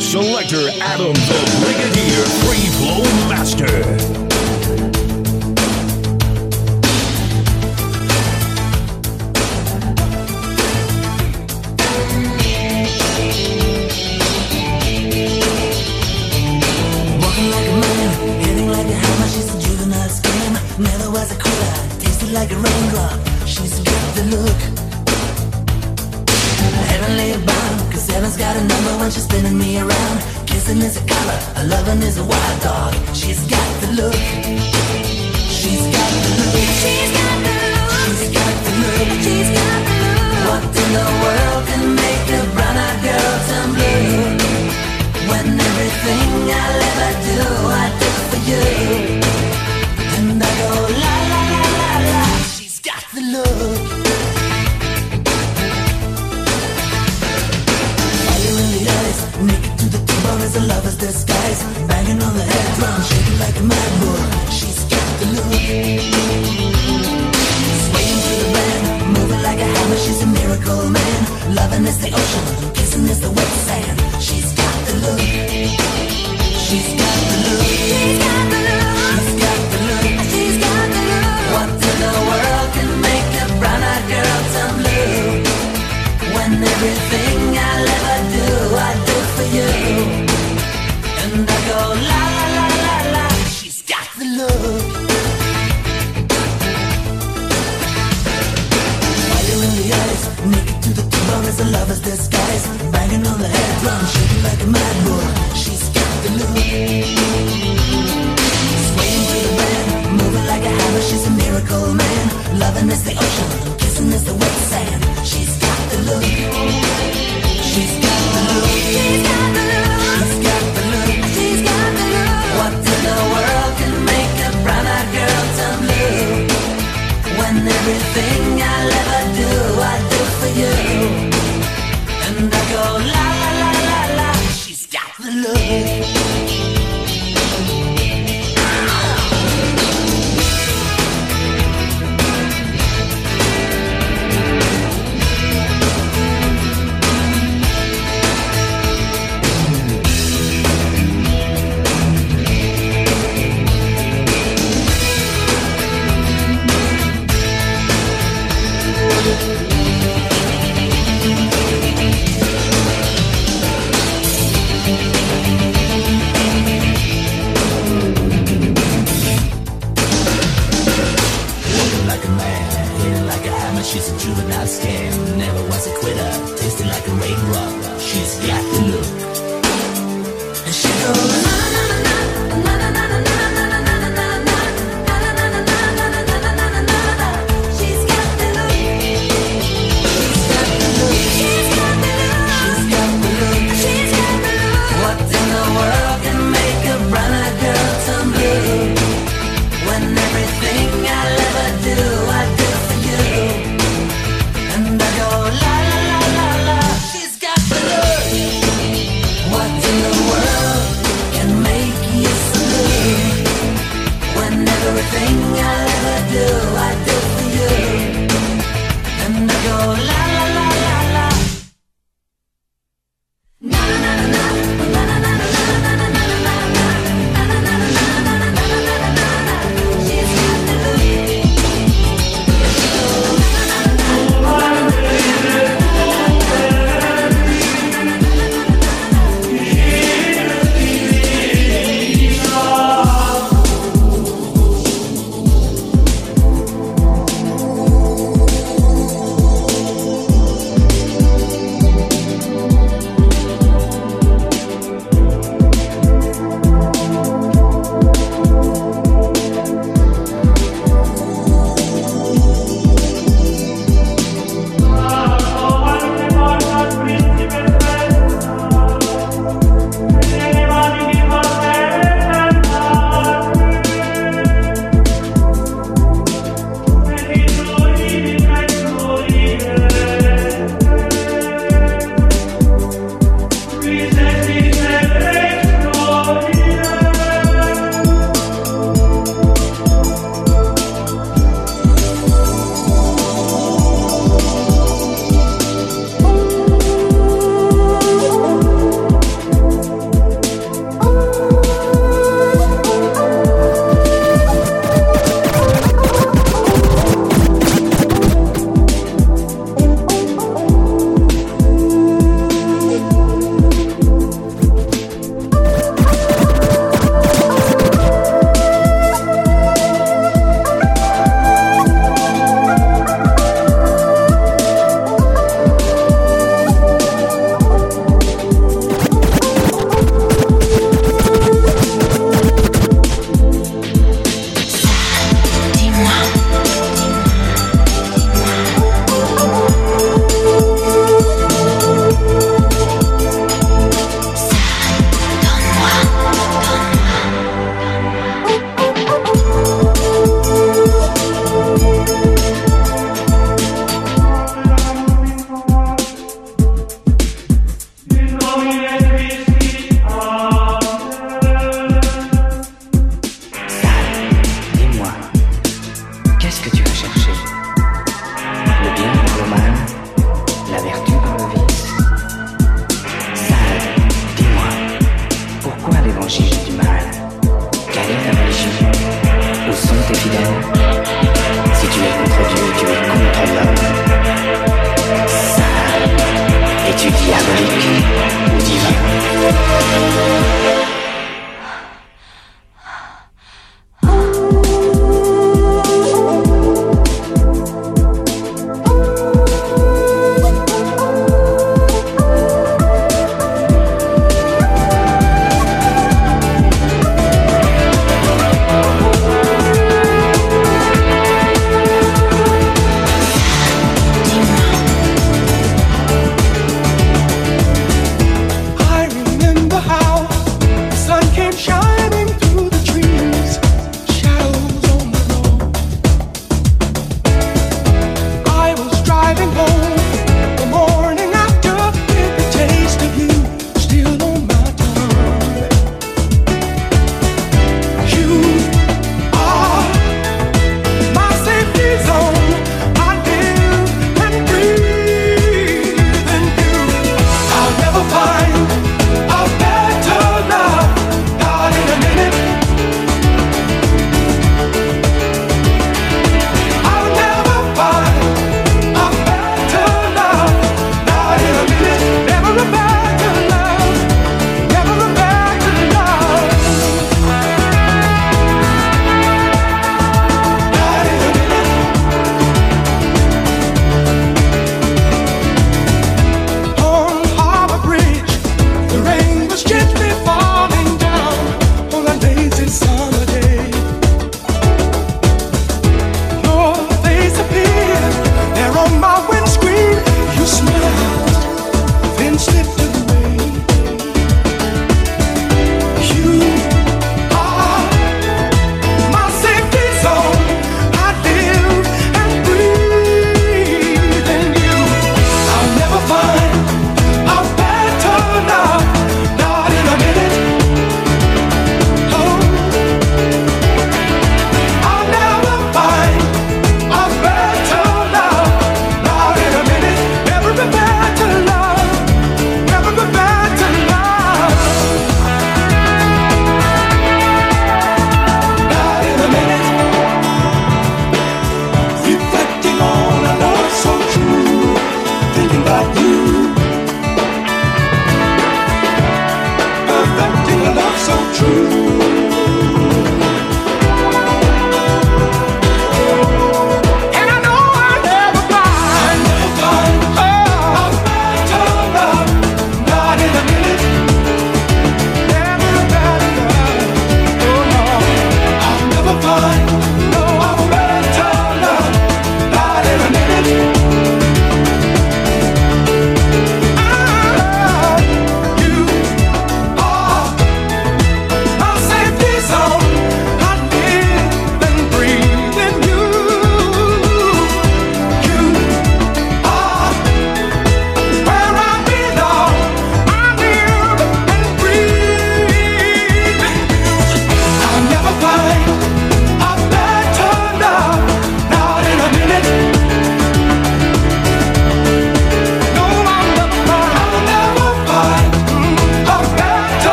Selector Adam the Brigadier Free Flow Master. around, she's spinning me around. Kissing is a color, a loving is a wild dog. She's got the look. She's got the look. She's got the look. She's got the look. She's got the look. What in the world can make a brown-eyed girl turn blue? When everything I'll ever do, I do for you. eyes, banging on the head drum, shaking like a mad bull. She's got the look. Swaying through the band, moving like a hammer, she's a miracle man. Loving is the ocean, kissing is the wet sand. She's got the look. She's got the look. She's got the look. She's got the look. She's got the look. What in the world?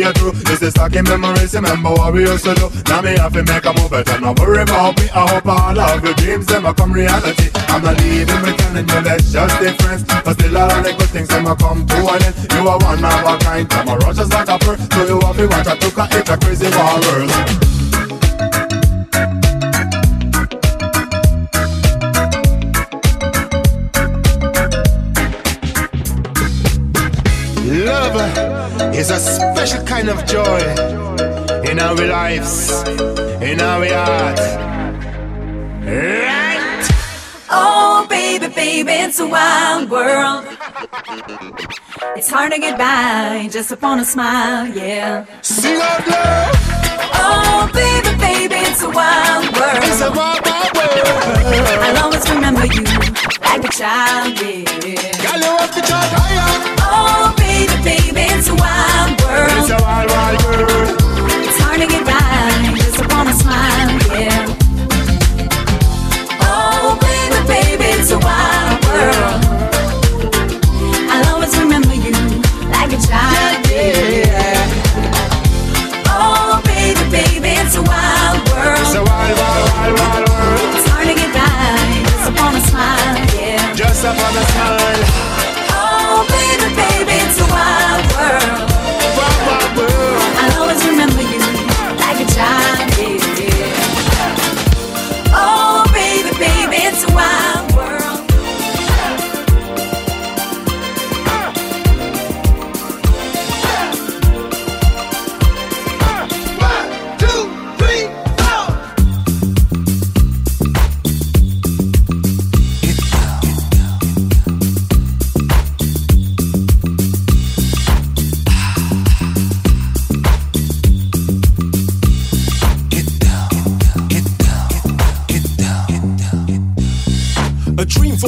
Now we are. This is in memories, remember what we used to do. Now me have to make a move, but not worry about me. I hope all of your dreams them come reality. I'm not leaving, pretending you let's just stay friends. But still all of the good things them come to an end. You are one of a kind, I'm a rush just like a pearl. So you have to watch I took a hit a crazy world. Love is a special kind of joy in our lives, in our heart. Right? Oh, baby, baby, it's a wild world. It's hard to get by just upon a smile, yeah. Sing out loud. Oh, baby, baby, it's a wild world. It's a wild, wild world. I'll always remember you like a child, yeah. Girl, you have to charge higher. Oh, baby, it's a wild world. It's a wild, wild world. It's hard to get by just upon a smile, yeah. Oh, baby, baby, it's a wild world. I'll always remember you like a child, yeah. Oh, baby, baby, it's a wild world. It's a wild, wild, wild, wild world. It's hard to get by just upon a smile, yeah. Just upon a smile. Baby, baby, it's a wild world. Wild, wild world. I'll always remember you like a child,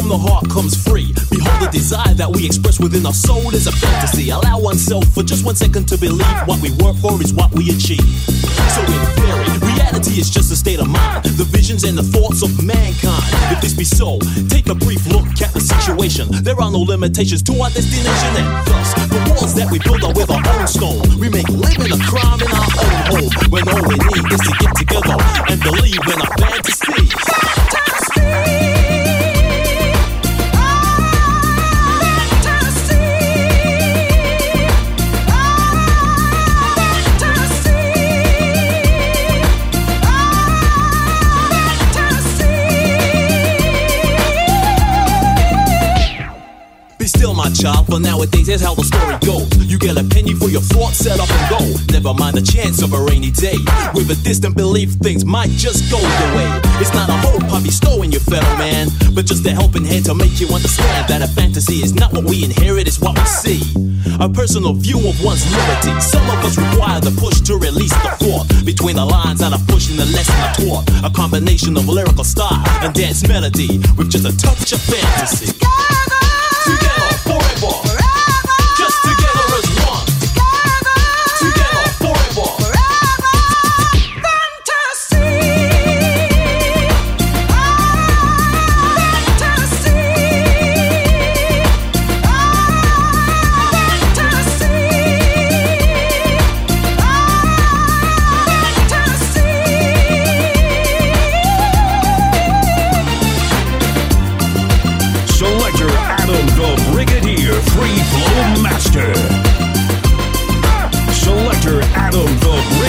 from the heart comes free. Behold, the desire that we express within our soul is a fantasy. Allow oneself for just one second to believe what we work for is what we achieve. So, in theory, reality is just a state of mind, the visions and the thoughts of mankind. If this be so, take a brief look at the situation. There are no limitations to our destination, and thus, the walls that we build are with our own stone. We make living a crime in our own home, when all we need is to get together and believe in our fantasies. Child, for nowadays here's how the story goes. You get a penny for your thoughts set up and go. Never mind the chance of a rainy day. With a distant belief, things might just go your way. It's not a hope I'll bestowing your fellow man, but just a helping hand to make you understand that a fantasy is not what we inherit, it's what we see. A personal view of one's liberty. Some of us require the push to release the thought between the lines that are pushing the lesson I taught. A combination of lyrical style and dance melody with just a touch of fantasy. Together forever. Selector Adam the Bridge.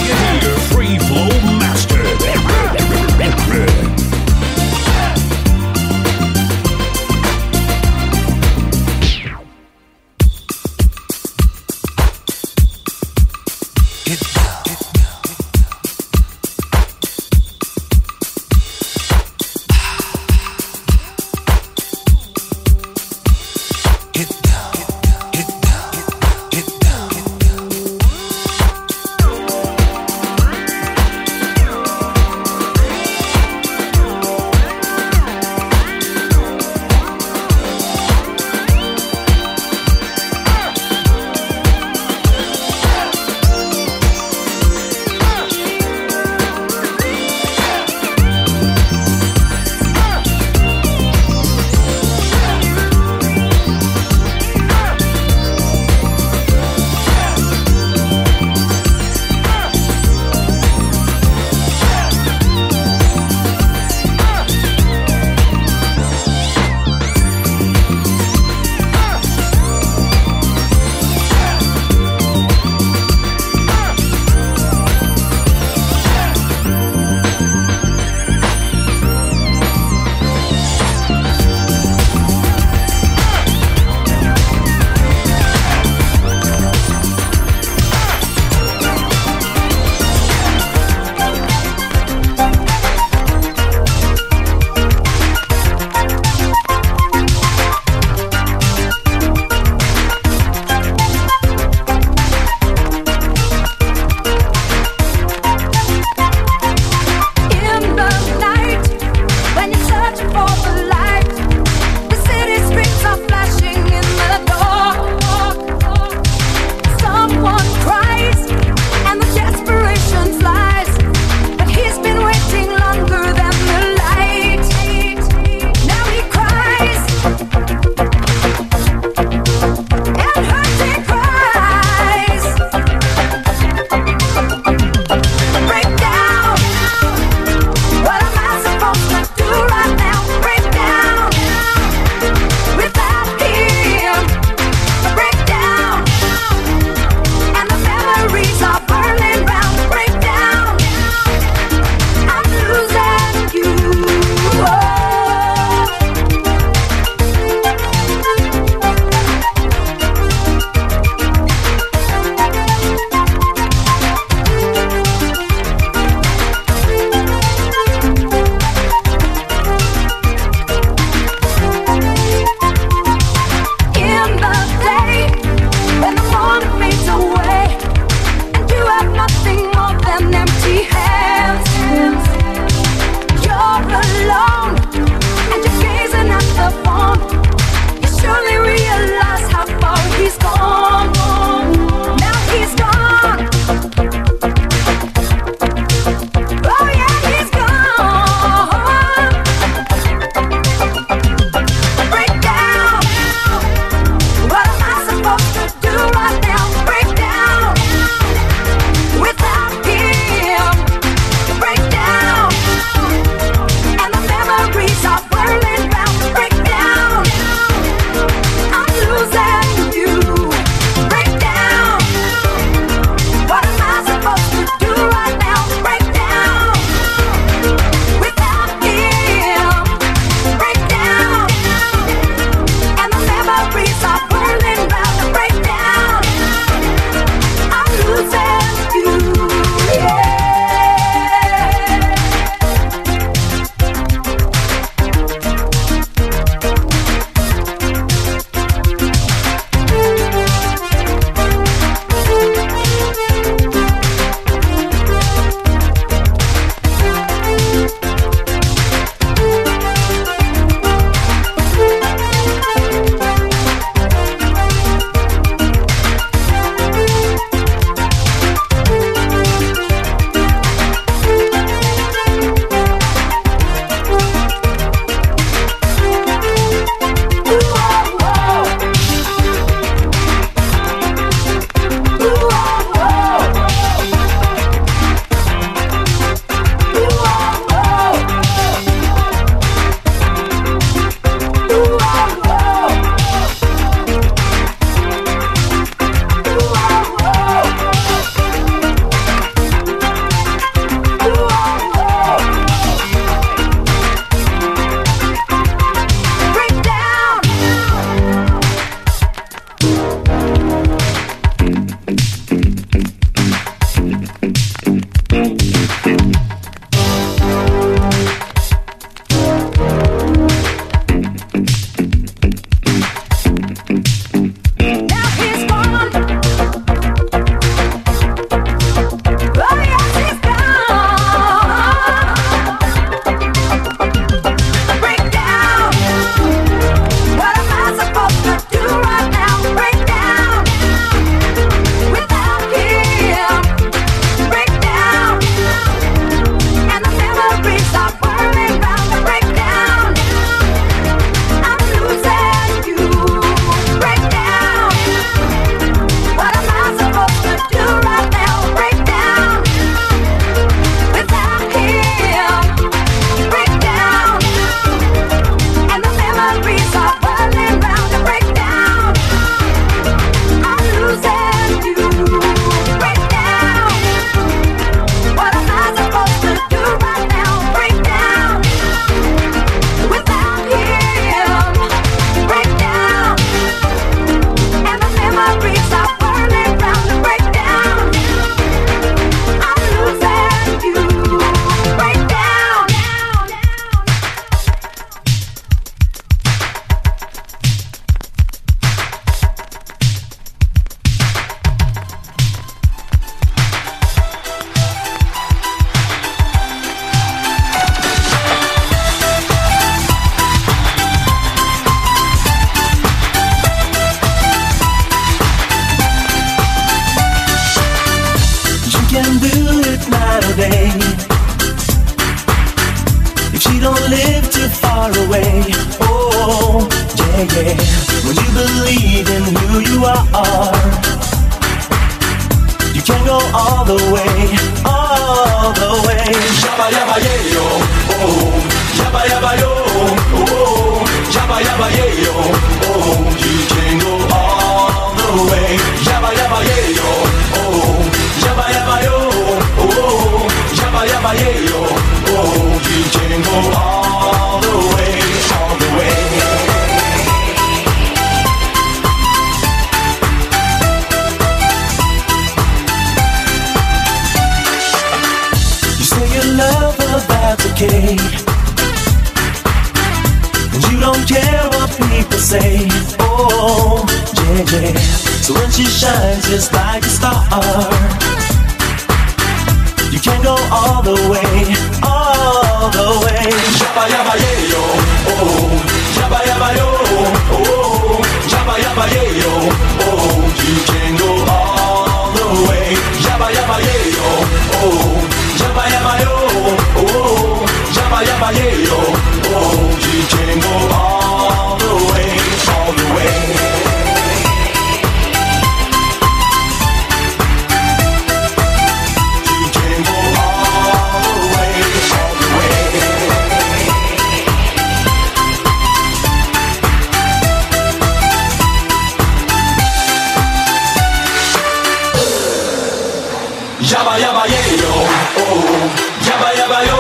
Yabba yabba yeah yo, oh. Yabba yabba yo,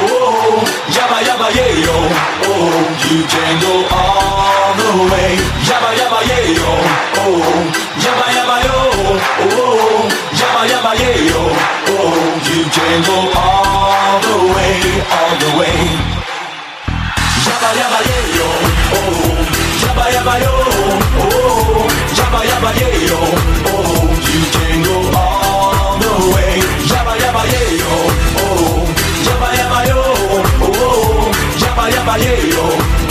oh. Yabba yabba yeah yo, oh. You can go all the way. Yabba yabba yeah yo, oh. Yabba yabba yo, oh. Yabba yabba yeah yo, oh. You can go all the way, all the way. Yabba yabba yeah yo, oh. Yabba yabba yo, oh. Yabba yabba yeah yo, oh. You can go yeah, oh, oh, yeah yabba yo, oh, oh, yeah yabba yeah, oh.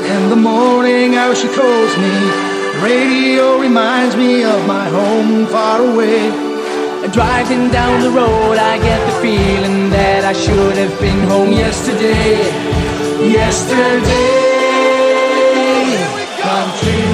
in the morning how she calls me. Radio reminds me of my home far away. Driving down the road, I get the feeling that I should have been home yesterday. Yesterday, country.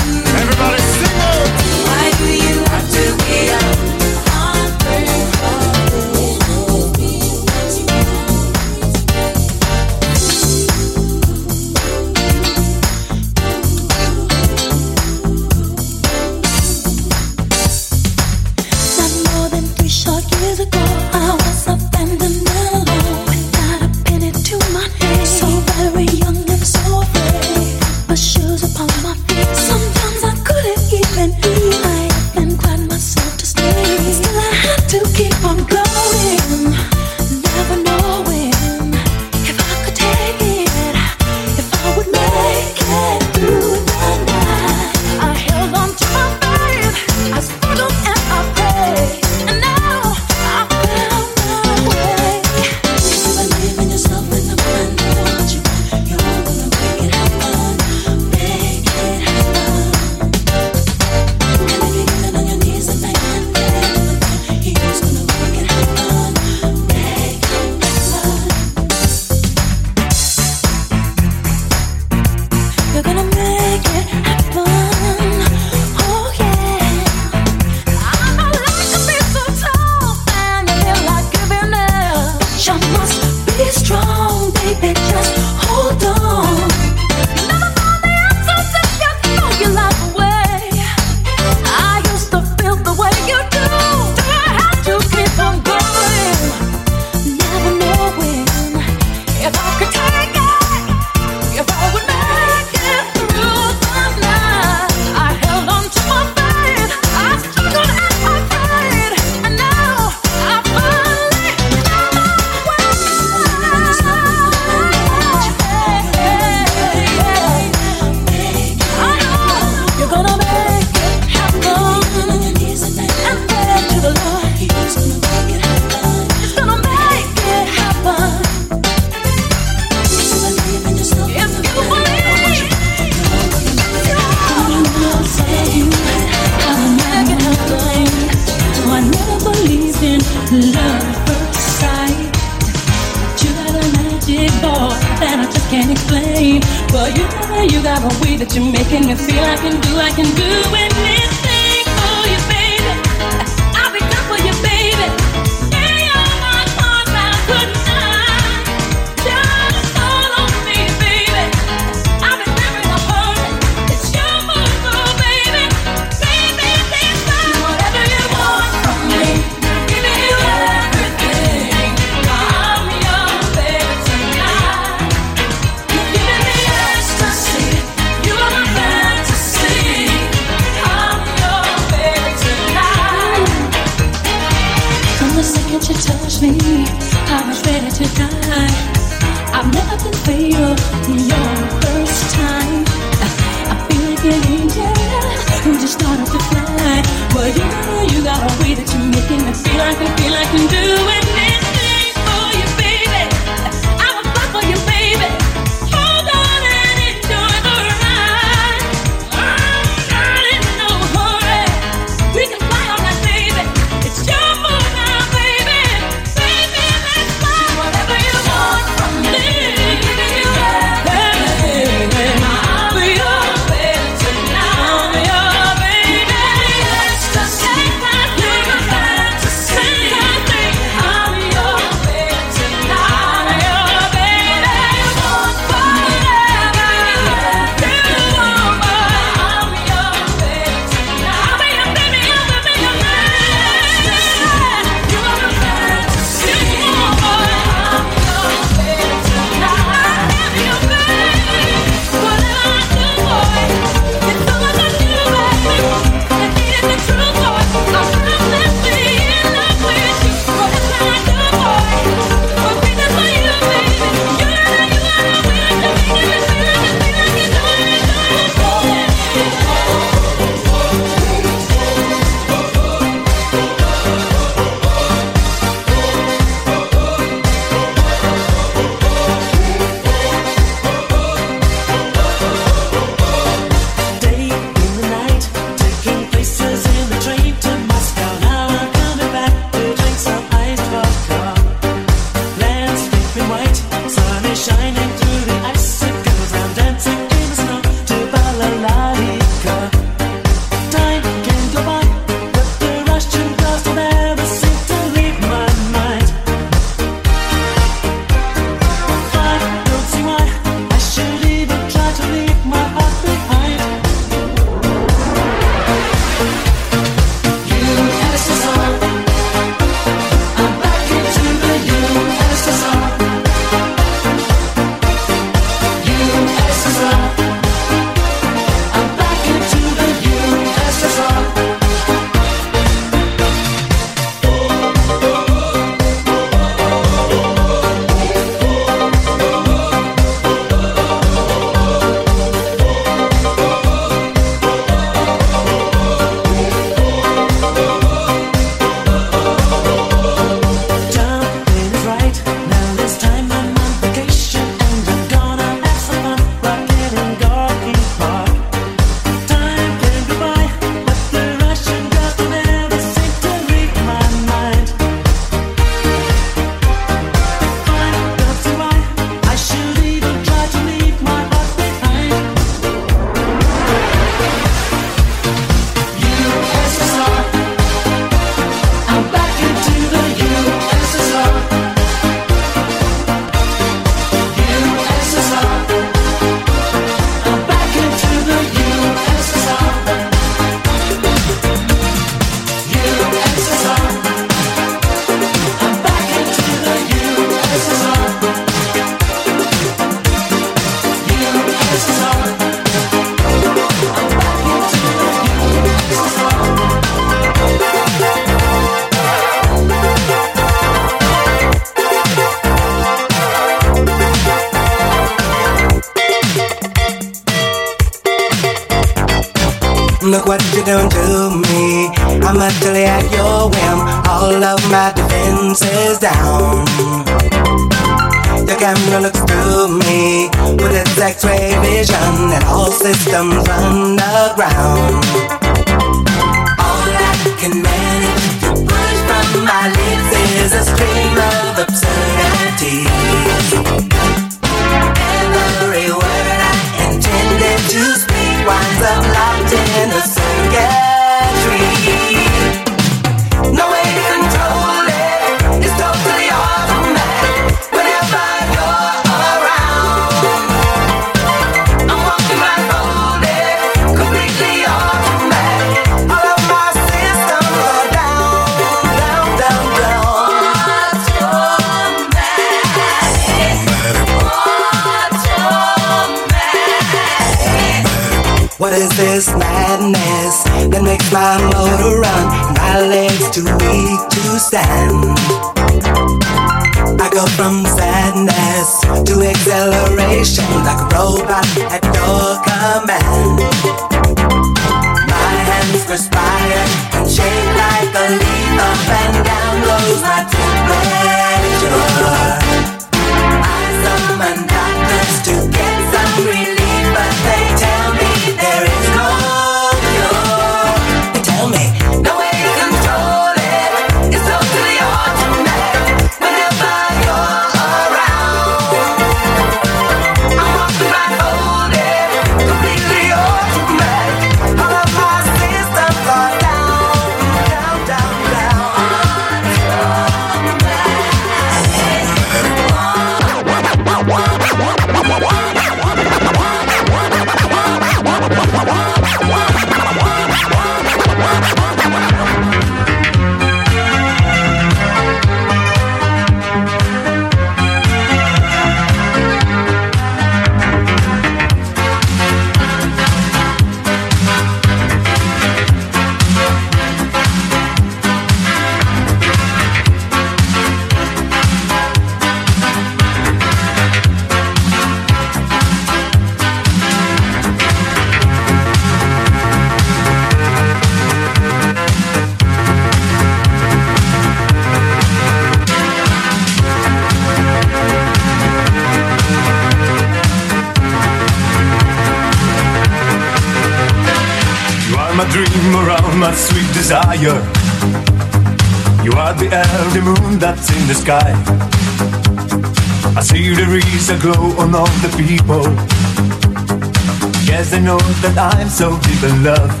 I'm so deep in love.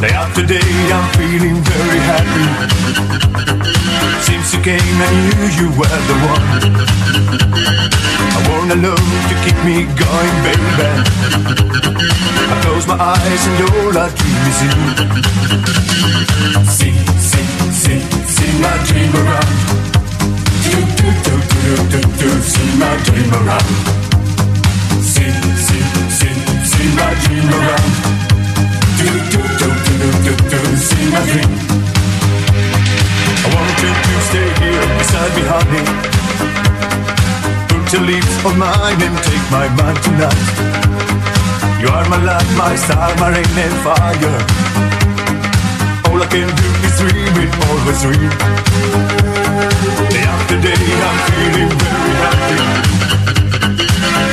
Day after day, I'm feeling very happy. You came, I knew you were the one. I want a love to keep me going, baby. I close my eyes and all I dream is you. See, see, see, see my dream around. Do, do, do, do, do, do, see my dream around. See, see, see, my dream around. Do, do, do, do, do, do, do, see my dream. I want you to stay here beside me, honey. Put your lips on mine and take my mind tonight. You are my light, my star, my rain and fire. All I can do is dream it, always dream. Day after day, I'm feeling very happy.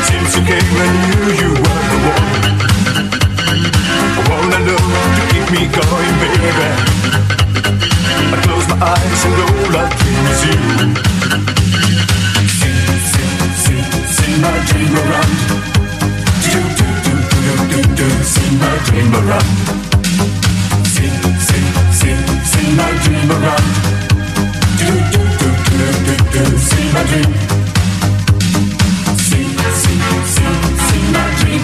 Since you came, I knew you were the one. I wanna love to keep me going, baby. I close my eyes and all I is you. See, see, see, see my dream around. Do, do, do, do, do, do, see my. See, see, see, see my. Do, do, do, do, do, do, see my dream.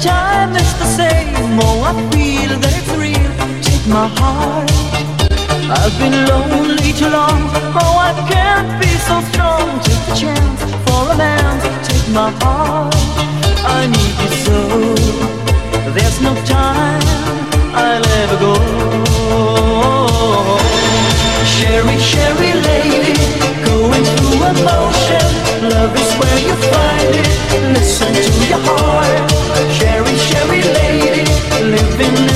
time is the same. Oh, I feel that it's real. Take my heart. I've been lonely too long. Oh, I can't be so strong. Take the chance for a man. Take my heart. I need you so. There's no time. I'll ever go. Cheri, Cheri lady, going through emotion. Love is where you find it. Listen to your heart. Cheri, Cheri lady, living